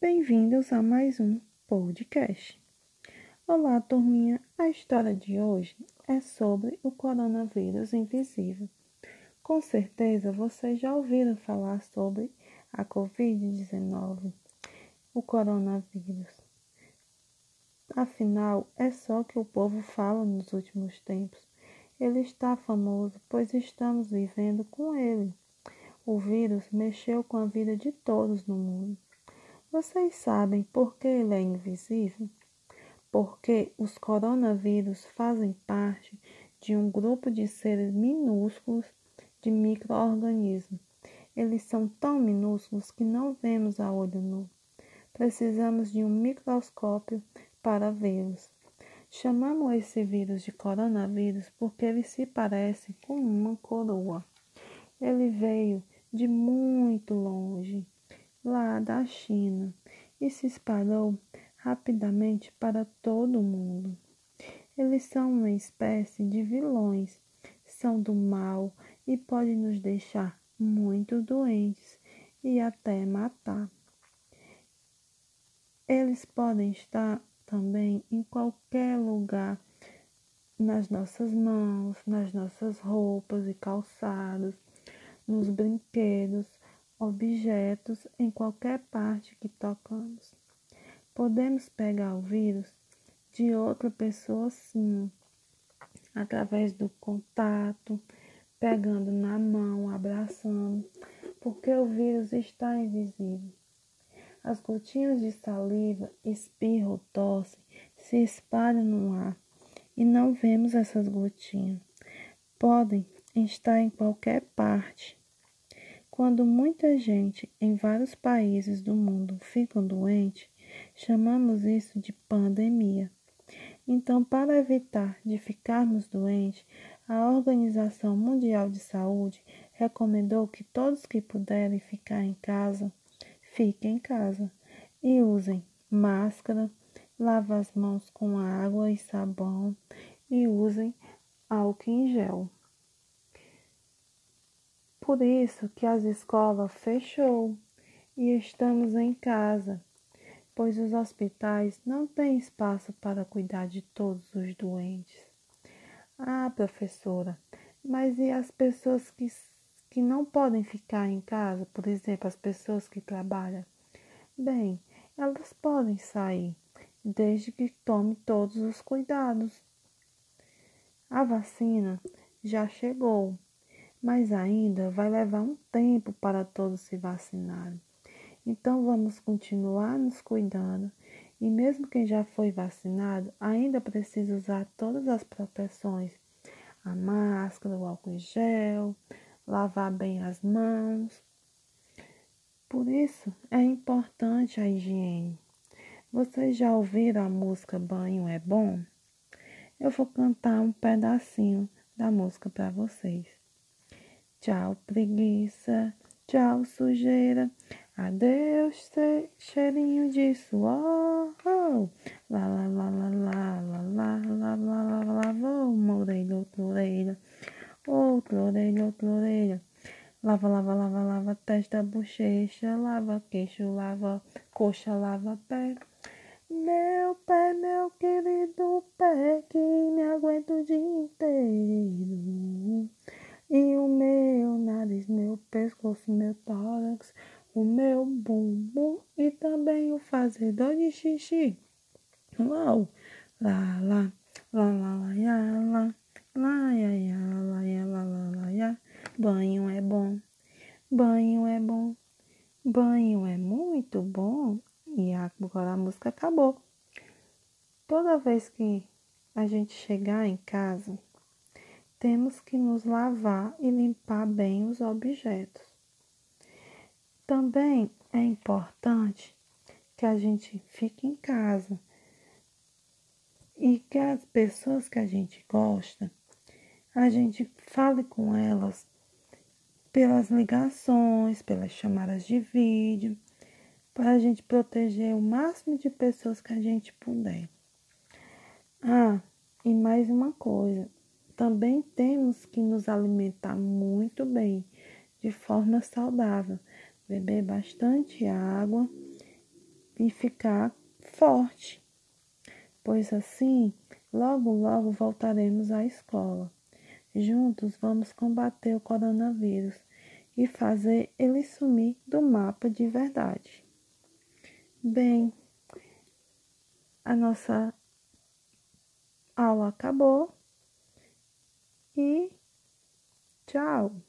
Bem-vindos a mais um podcast. Olá, turminha. A história de hoje é sobre o coronavírus invisível. Com certeza vocês já ouviram falar sobre a Covid-19, o coronavírus. Afinal, é só que o povo fala nos últimos tempos. Ele está famoso, pois estamos vivendo com ele. O vírus mexeu com a vida de todos no mundo. Vocês sabem por que ele é invisível? Porque os coronavírus fazem parte de um grupo de seres minúsculos de microorganismos. Eles são tão minúsculos que não vemos a olho nu. Precisamos de um microscópio para vê-los. Chamamos esse vírus de coronavírus porque ele se parece com uma coroa. Ele veio de muito longe lá da China e se espalhou rapidamente para todo o mundo. Eles são uma espécie de vilões, são do mal e podem nos deixar muito doentes e até matar. Eles podem estar também em qualquer lugar, nas nossas mãos, nas nossas roupas e calçados, nos brinquedos, objetos em qualquer parte que tocamos. Podemos pegar o vírus de outra pessoa sim, através do contato, pegando na mão, abraçando, porque o vírus está invisível. As gotinhas de saliva, espirro, tosse se espalham no ar e não vemos essas gotinhas. Podem estar em qualquer parte, quando muita gente em vários países do mundo ficam doente, chamamos isso de pandemia. Então, para evitar de ficarmos doentes, a Organização Mundial de Saúde recomendou que todos que puderem ficar em casa, fiquem em casa e usem máscara, lavem as mãos com água e sabão e usem álcool em gel. Por isso que as escolas fechou e estamos em casa, pois os hospitais não têm espaço para cuidar de todos os doentes. Ah, professora, mas e as pessoas que, que não podem ficar em casa, por exemplo, as pessoas que trabalham? Bem, elas podem sair, desde que tome todos os cuidados. A vacina já chegou mas ainda vai levar um tempo para todos se vacinarem. Então vamos continuar nos cuidando e mesmo quem já foi vacinado ainda precisa usar todas as proteções: a máscara, o álcool em gel, lavar bem as mãos. Por isso é importante a higiene. Vocês já ouviram a música Banho é Bom? Eu vou cantar um pedacinho da música para vocês. Tchau, preguiça. Tchau, sujeira. Adeus, cheirinho de suor. Lá, lá, lá, lá, lá, lá, lá, lá, lá, lá, lá, vou uma orelha, outra orelha. Outra orelha, outra orelha. Lava, lava, lava, lava, testa, bochecha, lava, queixo, lava, coxa, lava, pé. Meu pé, meu querido pé, que me aguenta o dia inteiro. E o meu nariz, meu pescoço, meu tórax, o meu bumbum e também o fazedor de xixi. Uau! Lá, lá, lá, lá, lá, ya, lá, lá, ya, ya, lá, ya, lá, lá, lá, ya. Banho é bom, banho é bom, banho é muito bom. E agora a música acabou. Toda vez que a gente chegar em casa, temos que nos lavar e limpar bem os objetos. Também é importante que a gente fique em casa e que as pessoas que a gente gosta, a gente fale com elas pelas ligações, pelas chamadas de vídeo, para a gente proteger o máximo de pessoas que a gente puder. Ah, e mais uma coisa, também temos que nos alimentar muito bem, de forma saudável, beber bastante água, e ficar forte, pois assim logo, logo voltaremos à escola. Juntos vamos combater o coronavírus e fazer ele sumir do mapa de verdade. Bem, a nossa aula acabou e tchau.